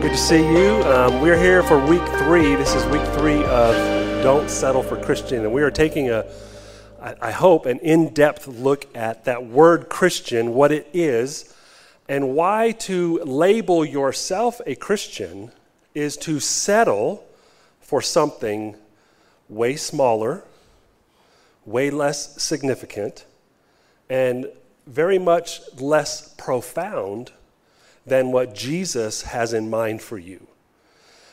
Good to see you. Um, we're here for week three. This is week three of Don't Settle for Christian. And we are taking a, I hope, an in depth look at that word Christian, what it is, and why to label yourself a Christian is to settle for something way smaller, way less significant, and very much less profound than what Jesus has in mind for you.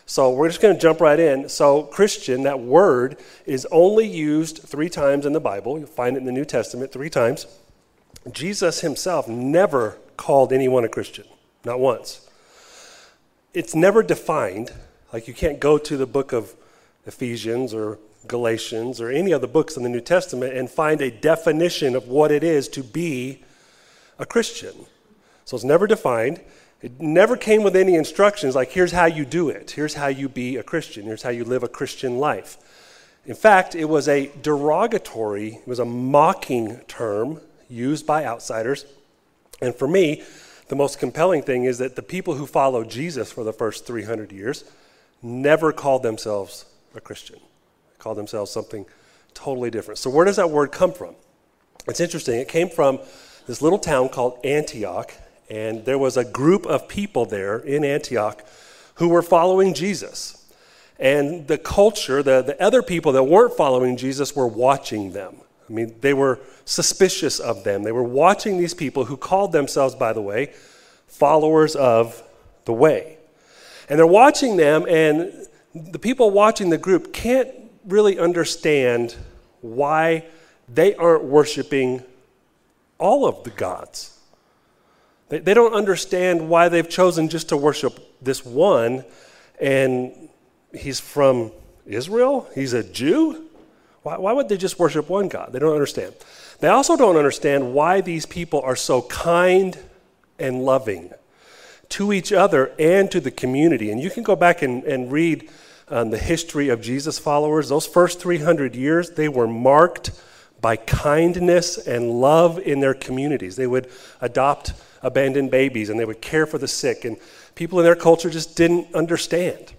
So we're just going to jump right in. So, Christian, that word is only used three times in the Bible. You'll find it in the New Testament three times. Jesus himself never called anyone a Christian, not once. It's never defined. Like you can't go to the book of Ephesians or Galatians or any other books in the New Testament and find a definition of what it is to be a Christian. So it's never defined. It never came with any instructions like, here's how you do it, here's how you be a Christian, here's how you live a Christian life. In fact, it was a derogatory, it was a mocking term used by outsiders. And for me, the most compelling thing is that the people who followed Jesus for the first 300 years never called themselves a Christian. They called themselves something totally different. So, where does that word come from? It's interesting. It came from this little town called Antioch and there was a group of people there in Antioch who were following Jesus. And the culture, the, the other people that weren't following Jesus, were watching them. I mean, they were suspicious of them. They were watching these people who called themselves, by the way, followers of the way. And they're watching them, and the people watching the group can't really understand why they aren't worshiping all of the gods. They, they don't understand why they've chosen just to worship this one, and he's from Israel? He's a Jew? Why, why would they just worship one God? They don't understand. They also don't understand why these people are so kind and loving to each other and to the community. And you can go back and, and read um, the history of Jesus followers. Those first 300 years, they were marked by kindness and love in their communities. They would adopt abandoned babies and they would care for the sick, and people in their culture just didn't understand.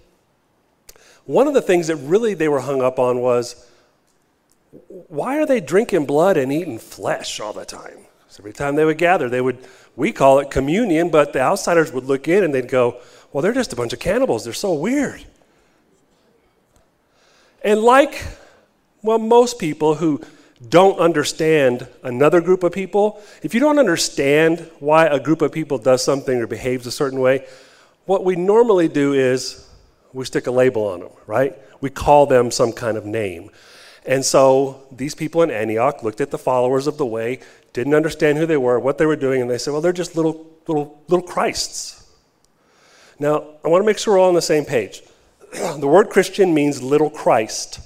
One of the things that really they were hung up on was why are they drinking blood and eating flesh all the time? So every time they would gather, they would, we call it communion, but the outsiders would look in and they'd go, well, they're just a bunch of cannibals. They're so weird. And like, well, most people who don't understand another group of people, if you don't understand why a group of people does something or behaves a certain way, what we normally do is we stick a label on them, right? We call them some kind of name. And so these people in Antioch looked at the followers of the way, didn't understand who they were, what they were doing, and they said, well, they're just little, little, little Christs. Now, I want to make sure we're all on the same page. the word Christian means little Christ.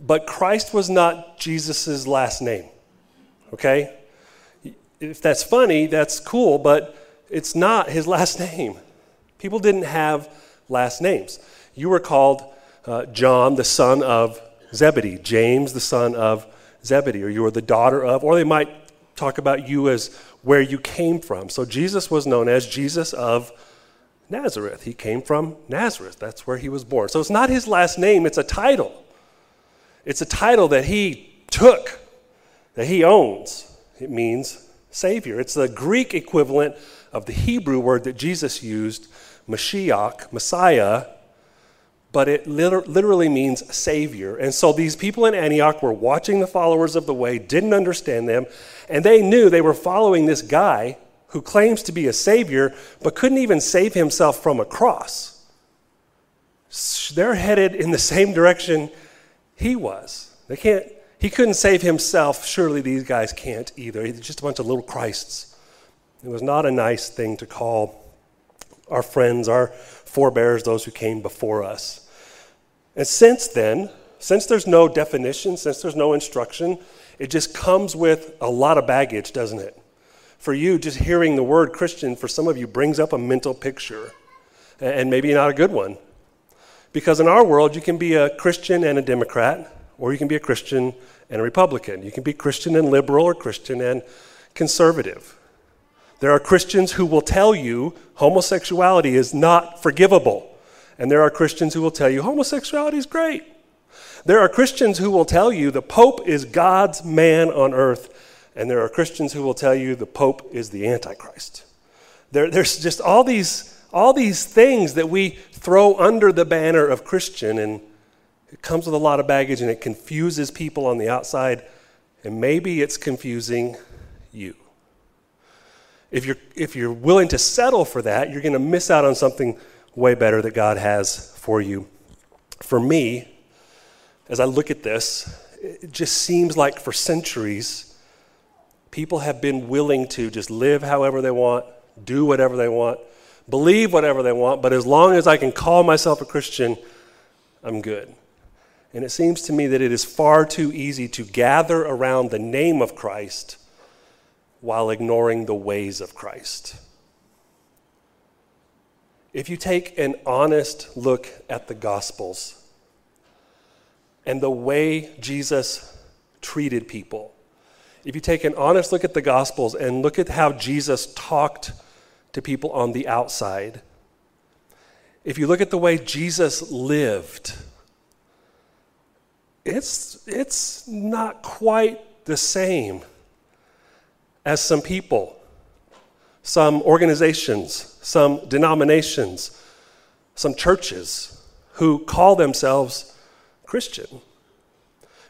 But Christ was not Jesus' last name. Okay? If that's funny, that's cool, but it's not his last name. People didn't have last names. You were called uh, John, the son of Zebedee, James, the son of Zebedee, or you were the daughter of, or they might talk about you as where you came from. So Jesus was known as Jesus of Nazareth. He came from Nazareth. That's where he was born. So it's not his last name, it's a title. It's a title that he took, that he owns. It means Savior. It's the Greek equivalent of the Hebrew word that Jesus used, Mashiach, Messiah, but it literally means Savior. And so these people in Antioch were watching the followers of the way, didn't understand them, and they knew they were following this guy who claims to be a Savior, but couldn't even save himself from a cross. They're headed in the same direction he was. They can't, he couldn't save himself. Surely these guys can't either. He's just a bunch of little Christs. It was not a nice thing to call our friends, our forebears, those who came before us. And since then, since there's no definition, since there's no instruction, it just comes with a lot of baggage, doesn't it? For you, just hearing the word Christian, for some of you, brings up a mental picture, and maybe not a good one. Because in our world, you can be a Christian and a Democrat, or you can be a Christian and a Republican. You can be Christian and liberal or Christian and conservative. There are Christians who will tell you homosexuality is not forgivable. And there are Christians who will tell you homosexuality is great. There are Christians who will tell you the Pope is God's man on earth. And there are Christians who will tell you the Pope is the Antichrist. There, there's just all these, all these things that we throw under the banner of Christian, and it comes with a lot of baggage and it confuses people on the outside, and maybe it's confusing you. If you're, if you're willing to settle for that, you're going to miss out on something way better that God has for you. For me, as I look at this, it just seems like for centuries, people have been willing to just live however they want, do whatever they want, believe whatever they want, but as long as I can call myself a Christian, I'm good. And it seems to me that it is far too easy to gather around the name of Christ while ignoring the ways of Christ. If you take an honest look at the Gospels and the way Jesus treated people, if you take an honest look at the Gospels and look at how Jesus talked to people on the outside, if you look at the way Jesus lived, it's, it's not quite the same as some people, some organizations, some denominations, some churches who call themselves Christian.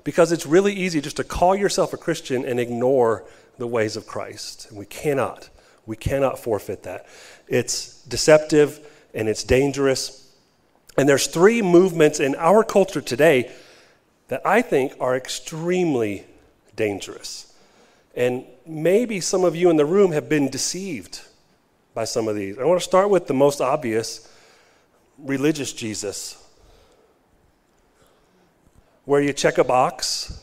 Because it's really easy just to call yourself a Christian and ignore the ways of Christ. And we cannot. We cannot forfeit that. It's deceptive and it's dangerous. And there's three movements in our culture today that I think are extremely dangerous. And maybe some of you in the room have been deceived by some of these. I want to start with the most obvious religious Jesus, where you check a box,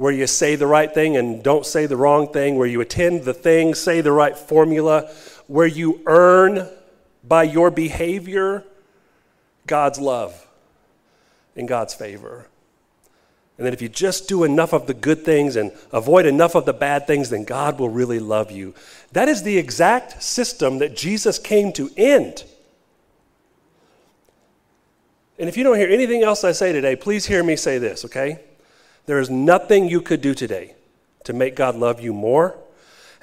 where you say the right thing and don't say the wrong thing, where you attend the thing, say the right formula, where you earn by your behavior God's love and God's favor. And that if you just do enough of the good things and avoid enough of the bad things, then God will really love you. That is the exact system that Jesus came to end. And if you don't hear anything else I say today, please hear me say this, okay? There is nothing you could do today to make God love you more,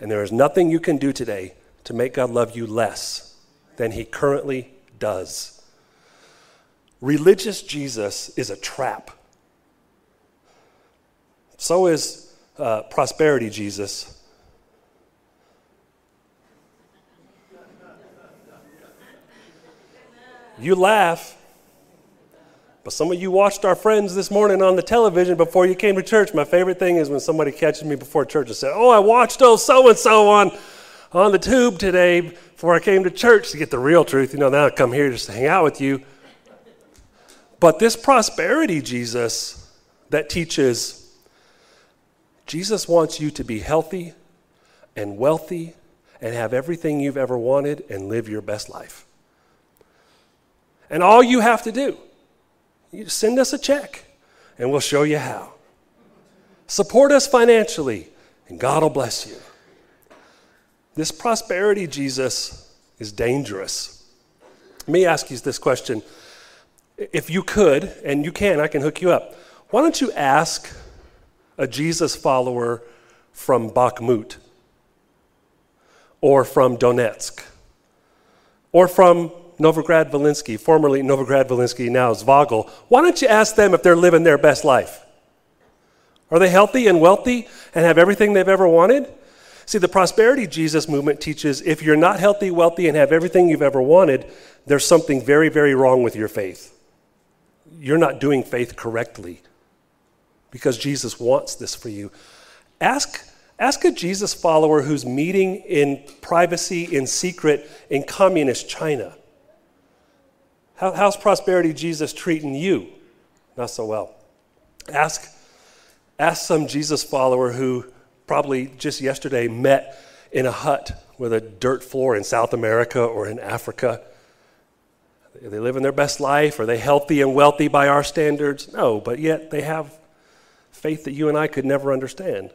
and there is nothing you can do today to make God love you less than he currently does. Religious Jesus is a trap. So is uh, prosperity Jesus. You laugh, but some of you watched our friends this morning on the television before you came to church. My favorite thing is when somebody catches me before church and says, Oh, I watched oh so and so on on the tube today before I came to church to get the real truth. You know, now I come here just to hang out with you. But this prosperity Jesus that teaches Jesus wants you to be healthy and wealthy and have everything you've ever wanted and live your best life. And all you have to do, you send us a check and we'll show you how. Support us financially and God will bless you. This prosperity Jesus is dangerous. Let me ask you this question. If you could, and you can, I can hook you up. Why don't you ask a Jesus follower from Bakhmut or from Donetsk or from Novograd Volhynsky, formerly Novograd Volhynsky, now Zviahel, why don't you ask them if they're living their best life? Are they healthy and wealthy and have everything they've ever wanted? See, the prosperity Jesus movement teaches if you're not healthy, wealthy, and have everything you've ever wanted, there's something very, very wrong with your faith. You're not doing faith correctly because Jesus wants this for you. Ask, ask a Jesus follower who's meeting in privacy, in secret, in communist China. How, how's prosperity Jesus treating you? Not so well. Ask, ask some Jesus follower who probably just yesterday met in a hut with a dirt floor in South America or in Africa. Are they living their best life? Are they healthy and wealthy by our standards? No, but yet they have faith that you and I could never understand.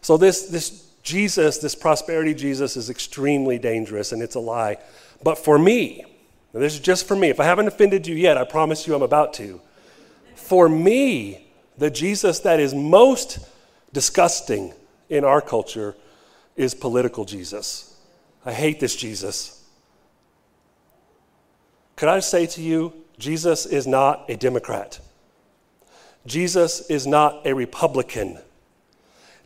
So, this, this Jesus, this prosperity Jesus, is extremely dangerous and it's a lie. But for me, this is just for me. If I haven't offended you yet, I promise you I'm about to. For me, the Jesus that is most disgusting in our culture is political Jesus. I hate this Jesus. Could I say to you, Jesus is not a Democrat. Jesus is not a Republican.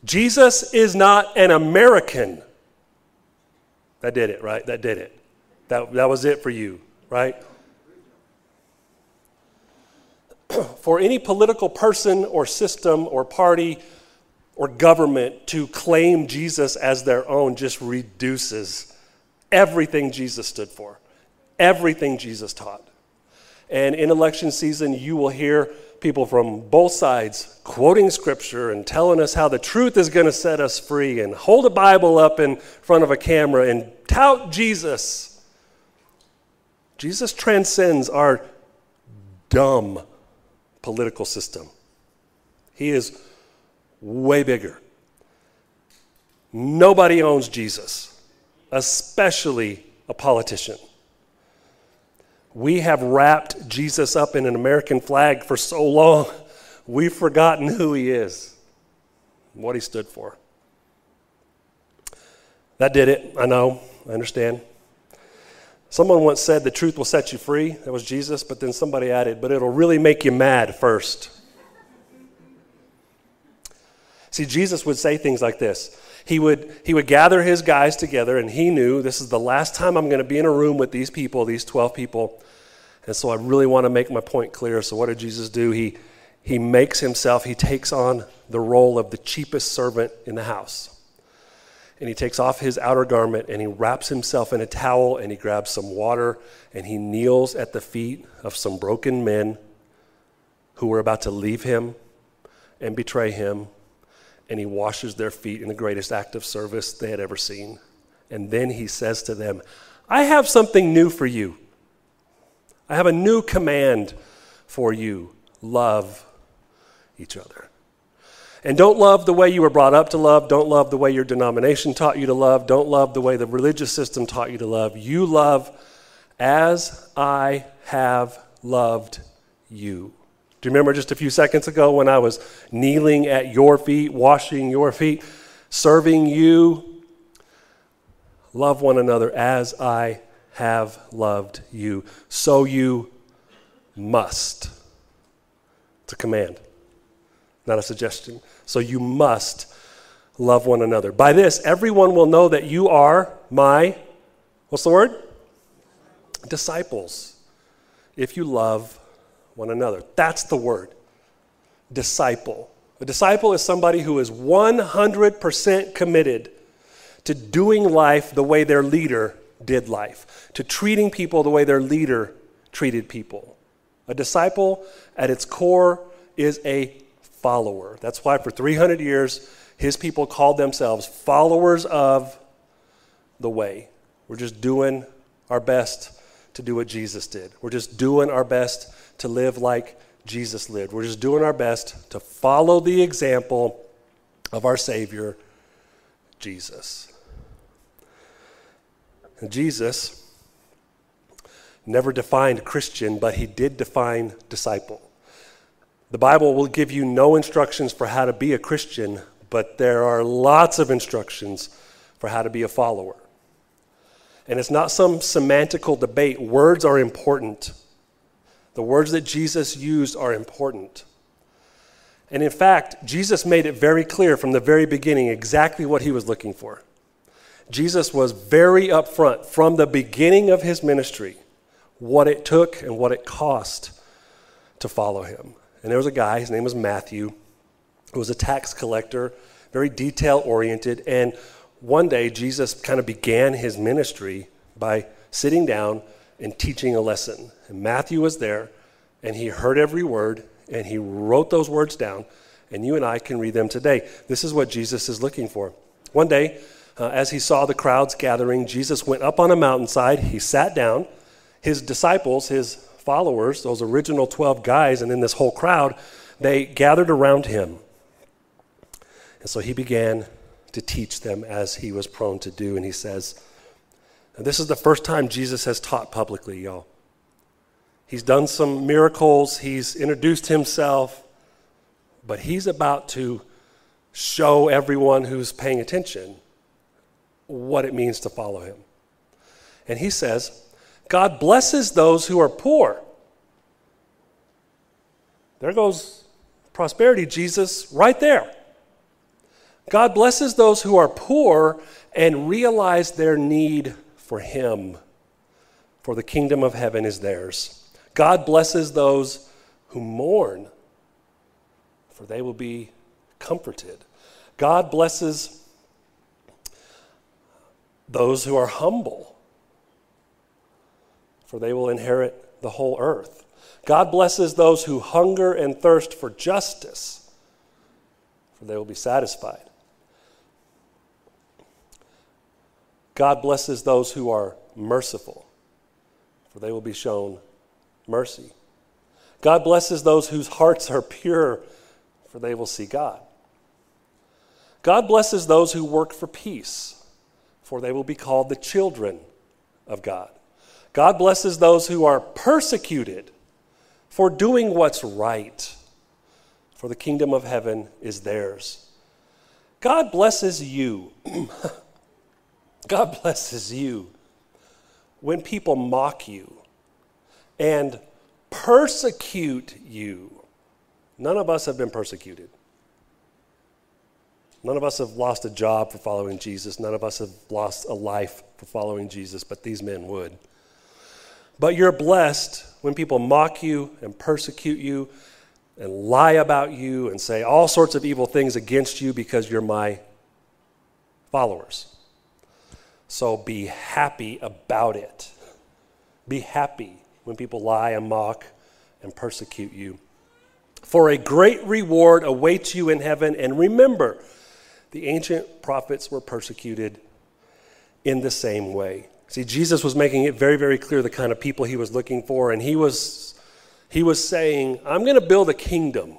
Jesus is not an American. That did it, right? That did it. That, that was it for you, right? for any political person or system or party or government to claim Jesus as their own just reduces everything Jesus stood for, everything Jesus taught. And in election season, you will hear people from both sides quoting scripture and telling us how the truth is going to set us free and hold a Bible up in front of a camera and tout Jesus. Jesus transcends our dumb political system. He is way bigger. Nobody owns Jesus, especially a politician. We have wrapped Jesus up in an American flag for so long, we've forgotten who he is, what he stood for. That did it. I know. I understand. Someone once said the truth will set you free. That was Jesus, but then somebody added, but it'll really make you mad first. See, Jesus would say things like this. He would, he would gather his guys together, and he knew this is the last time I'm going to be in a room with these people, these 12 people. And so I really want to make my point clear. So, what did Jesus do? He, he makes himself, he takes on the role of the cheapest servant in the house. And he takes off his outer garment and he wraps himself in a towel and he grabs some water and he kneels at the feet of some broken men who were about to leave him and betray him and he washes their feet in the greatest act of service they had ever seen. And then he says to them, I have something new for you. I have a new command for you love each other. And don't love the way you were brought up to love. Don't love the way your denomination taught you to love. Don't love the way the religious system taught you to love. You love as I have loved you. Do you remember just a few seconds ago when I was kneeling at your feet, washing your feet, serving you? Love one another as I have loved you. So you must. It's a command, not a suggestion. So you must love one another. By this, everyone will know that you are my, what's the word? Disciples. If you love one another. That's the word disciple. A disciple is somebody who is 100% committed to doing life the way their leader did life, to treating people the way their leader treated people. A disciple, at its core, is a follower. That's why for 300 years, his people called themselves followers of the way. We're just doing our best to do what Jesus did. We're just doing our best to live like Jesus lived. We're just doing our best to follow the example of our Savior, Jesus. And Jesus never defined Christian, but he did define disciple. The Bible will give you no instructions for how to be a Christian, but there are lots of instructions for how to be a follower. And it's not some semantical debate. Words are important. The words that Jesus used are important. And in fact, Jesus made it very clear from the very beginning exactly what he was looking for. Jesus was very upfront from the beginning of his ministry what it took and what it cost to follow him. And there was a guy, his name was Matthew, who was a tax collector, very detail oriented. And one day, Jesus kind of began his ministry by sitting down and teaching a lesson. And Matthew was there, and he heard every word, and he wrote those words down, and you and I can read them today. This is what Jesus is looking for. One day, uh, as he saw the crowds gathering, Jesus went up on a mountainside. He sat down. His disciples, his followers, those original 12 guys, and then this whole crowd, they gathered around him. And so he began to teach them as he was prone to do. And he says, and this is the first time Jesus has taught publicly, y'all. He's done some miracles, he's introduced himself, but he's about to show everyone who's paying attention what it means to follow him. And he says, God blesses those who are poor. There goes prosperity, Jesus, right there. God blesses those who are poor and realize their need for Him, for the kingdom of heaven is theirs. God blesses those who mourn, for they will be comforted. God blesses those who are humble, for they will inherit the whole earth. God blesses those who hunger and thirst for justice, for they will be satisfied. God blesses those who are merciful, for they will be shown mercy. God blesses those whose hearts are pure, for they will see God. God blesses those who work for peace, for they will be called the children of God. God blesses those who are persecuted for doing what's right, for the kingdom of heaven is theirs. God blesses you. God blesses you when people mock you and persecute you. None of us have been persecuted. None of us have lost a job for following Jesus. None of us have lost a life for following Jesus, but these men would. But you're blessed when people mock you and persecute you and lie about you and say all sorts of evil things against you because you're my followers. So be happy about it. Be happy when people lie and mock and persecute you. For a great reward awaits you in heaven. And remember, the ancient prophets were persecuted in the same way. See, Jesus was making it very, very clear the kind of people he was looking for, and he was, he was saying, I'm going to build a kingdom.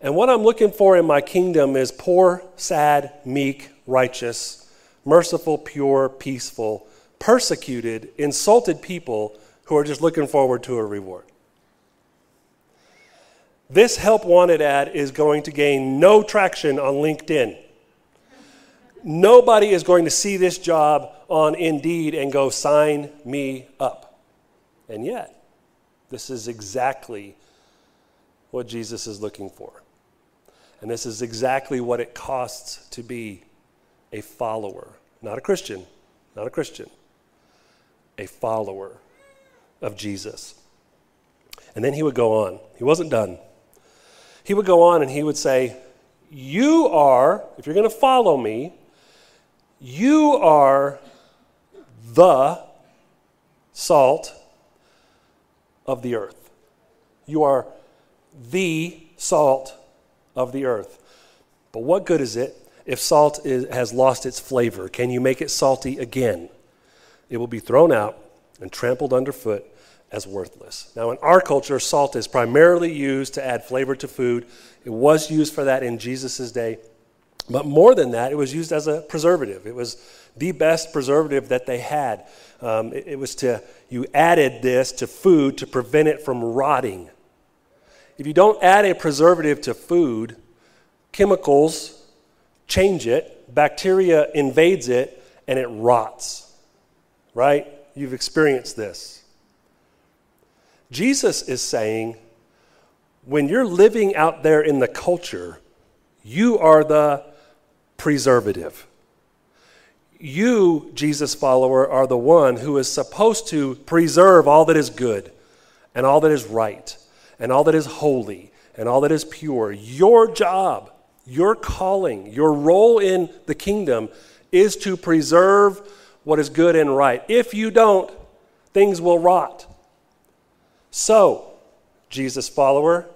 And what I'm looking for in my kingdom is poor, sad, meek, righteous, merciful, pure, peaceful, persecuted, insulted people who are just looking forward to a reward. This help wanted ad is going to gain no traction on LinkedIn. Nobody is going to see this job on Indeed and go, sign me up. And yet, this is exactly what Jesus is looking for. And this is exactly what it costs to be a follower, not a Christian, not a Christian, a follower of Jesus. And then he would go on. He wasn't done. He would go on and he would say, You are, if you're going to follow me, you are the salt of the earth. You are the salt of the earth. But what good is it if salt is, has lost its flavor? Can you make it salty again? It will be thrown out and trampled underfoot as worthless. Now, in our culture, salt is primarily used to add flavor to food. It was used for that in Jesus' day. But more than that, it was used as a preservative. It was the best preservative that they had. Um, it, it was to, you added this to food to prevent it from rotting. If you don't add a preservative to food, chemicals change it, bacteria invades it, and it rots. Right? You've experienced this. Jesus is saying, when you're living out there in the culture, you are the preservative. You, Jesus follower, are the one who is supposed to preserve all that is good and all that is right and all that is holy and all that is pure. Your job, your calling, your role in the kingdom is to preserve what is good and right. If you don't, things will rot. So, Jesus follower,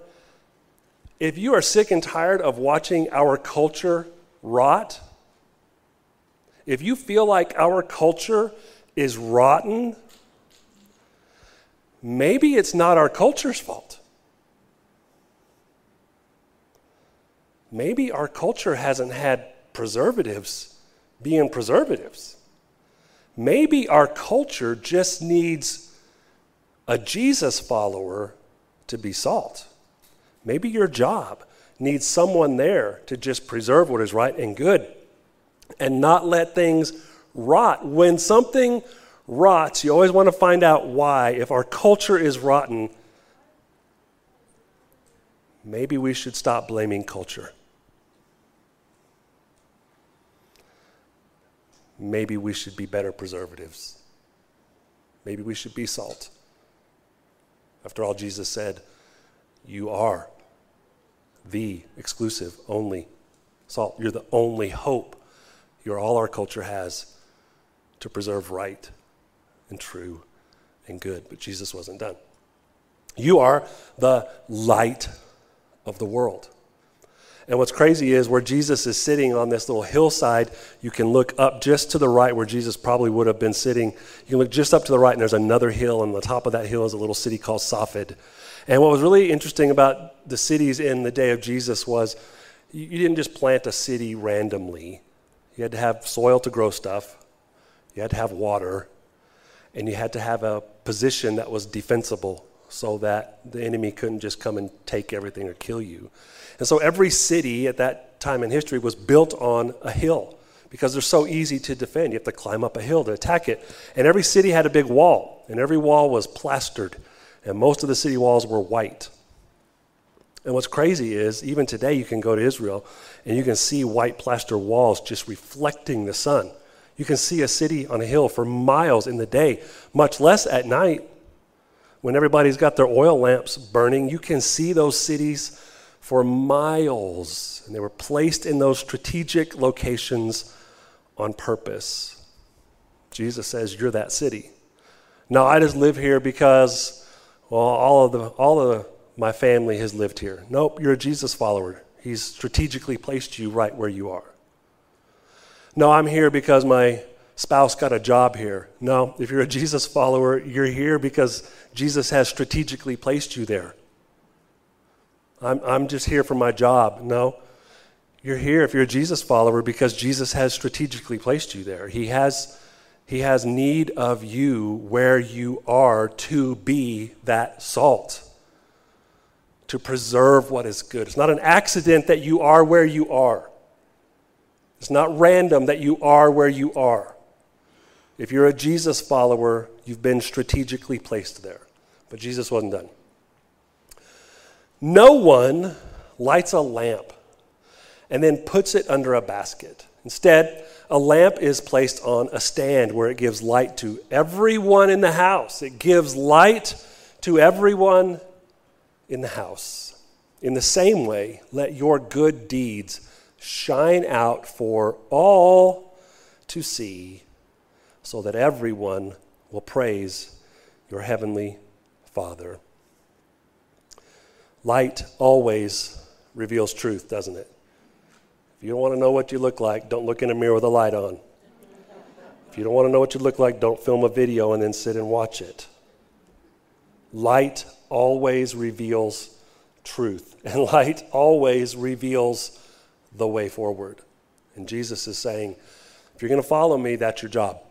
if you are sick and tired of watching our culture rot, if you feel like our culture is rotten, maybe it's not our culture's fault. Maybe our culture hasn't had preservatives being preservatives. Maybe our culture just needs a Jesus follower to be salt. Maybe your job needs someone there to just preserve what is right and good and not let things rot. When something rots, you always want to find out why. If our culture is rotten, maybe we should stop blaming culture. Maybe we should be better preservatives. Maybe we should be salt. After all, Jesus said, You are the exclusive, only salt. You're the only hope. You're all our culture has to preserve right and true and good. But Jesus wasn't done. You are the light of the world. And what's crazy is where Jesus is sitting on this little hillside, you can look up just to the right where Jesus probably would have been sitting. You can look just up to the right, and there's another hill, and on the top of that hill is a little city called Safed. And what was really interesting about the cities in the day of Jesus was you, didn't just plant a city randomly. You had to have soil to grow stuff, you had to have water, and you had to have a position that was defensible so that the enemy couldn't just come and take everything or kill you. And so every city at that time in history was built on a hill because they're so easy to defend. You have to climb up a hill to attack it. And every city had a big wall, and every wall was plastered and most of the city walls were white. And what's crazy is, even today, you can go to Israel and you can see white plaster walls just reflecting the sun. You can see a city on a hill for miles in the day, much less at night. When everybody's got their oil lamps burning, you can see those cities for miles. And they were placed in those strategic locations on purpose. Jesus says, You're that city. Now, I just live here because well, all of, the, all of my family has lived here. Nope, you're a Jesus follower. He's strategically placed you right where you are. No, I'm here because my spouse got a job here. No, if you're a Jesus follower, you're here because Jesus has strategically placed you there. I'm, I'm just here for my job. No, you're here if you're a Jesus follower because Jesus has strategically placed you there. He has he has need of you where you are to be that salt, to preserve what is good. It's not an accident that you are where you are, it's not random that you are where you are. If you're a Jesus follower, you've been strategically placed there. But Jesus wasn't done. No one lights a lamp and then puts it under a basket. Instead, a lamp is placed on a stand where it gives light to everyone in the house. It gives light to everyone in the house. In the same way, let your good deeds shine out for all to see, so that everyone will praise your heavenly Father. Light always reveals truth, doesn't it? If you don't want to know what you look like, don't look in a mirror with a light on. If you don't want to know what you look like, don't film a video and then sit and watch it. Light always reveals truth, and light always reveals the way forward. And Jesus is saying, if you're going to follow me, that's your job.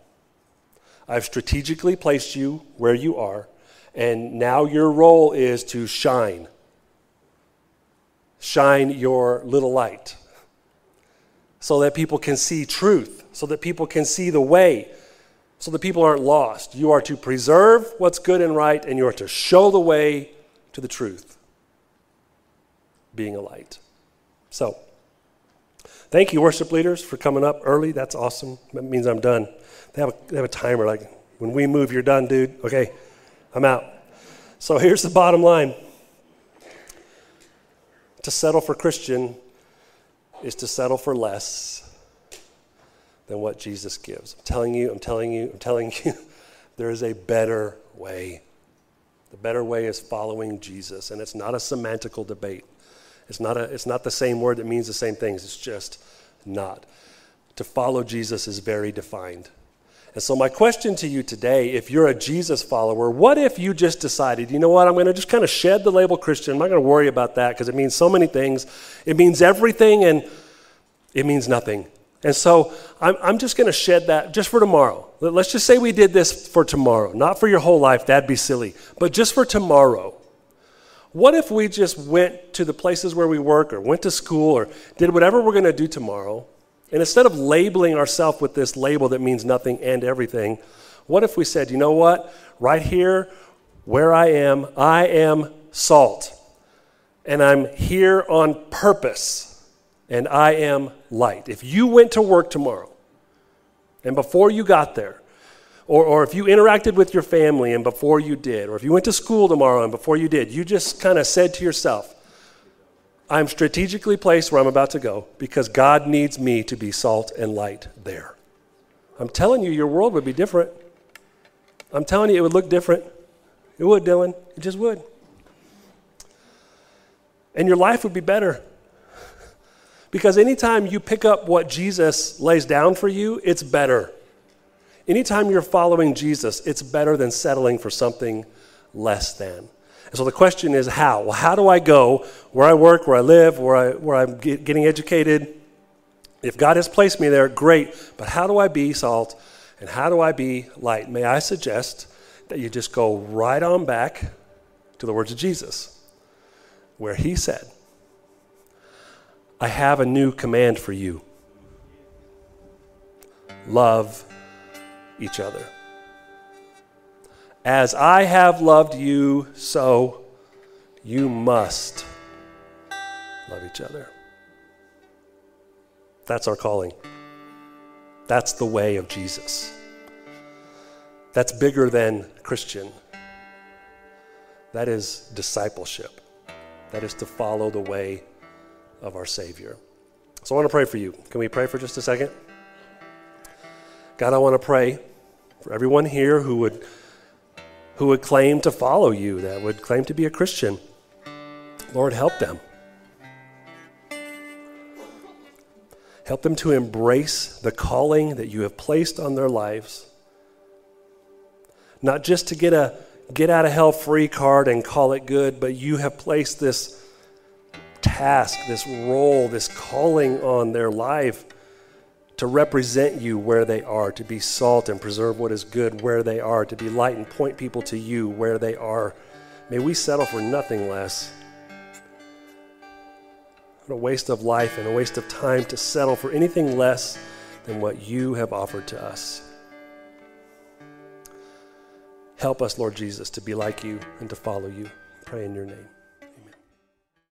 I've strategically placed you where you are, and now your role is to shine. Shine your little light so that people can see truth, so that people can see the way, so that people aren't lost. You are to preserve what's good and right, and you are to show the way to the truth, being a light. So, thank you, worship leaders, for coming up early. That's awesome. That means I'm done. They have a, they have a timer, like, when we move, you're done, dude. Okay, I'm out. So, here's the bottom line to settle for Christian is to settle for less than what Jesus gives. I'm telling you, I'm telling you, I'm telling you, there is a better way. The better way is following Jesus, and it's not a semantical debate. It's not, a, it's not the same word that means the same things, it's just not. To follow Jesus is very defined. And so, my question to you today if you're a Jesus follower, what if you just decided, you know what, I'm going to just kind of shed the label Christian. I'm not going to worry about that because it means so many things. It means everything, and it means nothing. And so I'm, I'm just going to shed that just for tomorrow. Let's just say we did this for tomorrow, not for your whole life, that'd be silly, but just for tomorrow. What if we just went to the places where we work or went to school or did whatever we're going to do tomorrow? And instead of labeling ourselves with this label that means nothing and everything, what if we said, you know what? Right here, where I am, I am salt. And I'm here on purpose. And I am light. If you went to work tomorrow and before you got there, or, or if you interacted with your family and before you did, or if you went to school tomorrow and before you did, you just kind of said to yourself, I'm strategically placed where I'm about to go because God needs me to be salt and light there. I'm telling you, your world would be different. I'm telling you, it would look different. It would, Dylan. It just would. And your life would be better. Because anytime you pick up what Jesus lays down for you, it's better. Anytime you're following Jesus, it's better than settling for something less than. And so the question is how? Well, how do I go where I work, where I live, where, I, where I'm get, getting educated? If God has placed me there, great. But how do I be salt and how do I be light? May I suggest that you just go right on back to the words of Jesus, where he said, I have a new command for you love each other. As I have loved you, so you must love each other. That's our calling. That's the way of Jesus. That's bigger than Christian. That is discipleship. That is to follow the way of our Savior. So I want to pray for you. Can we pray for just a second? God, I want to pray for everyone here who would, who would claim to follow you, that would claim to be a Christian. Lord, help them. Help them to embrace the calling that you have placed on their lives. Not just to get a get out of hell free card and call it good, but you have placed this task, this role, this calling on their life to represent you where they are, to be salt and preserve what is good where they are, to be light and point people to you where they are. May we settle for nothing less. What a waste of life and a waste of time to settle for anything less than what you have offered to us. Help us, Lord Jesus, to be like you and to follow you. Pray in your name.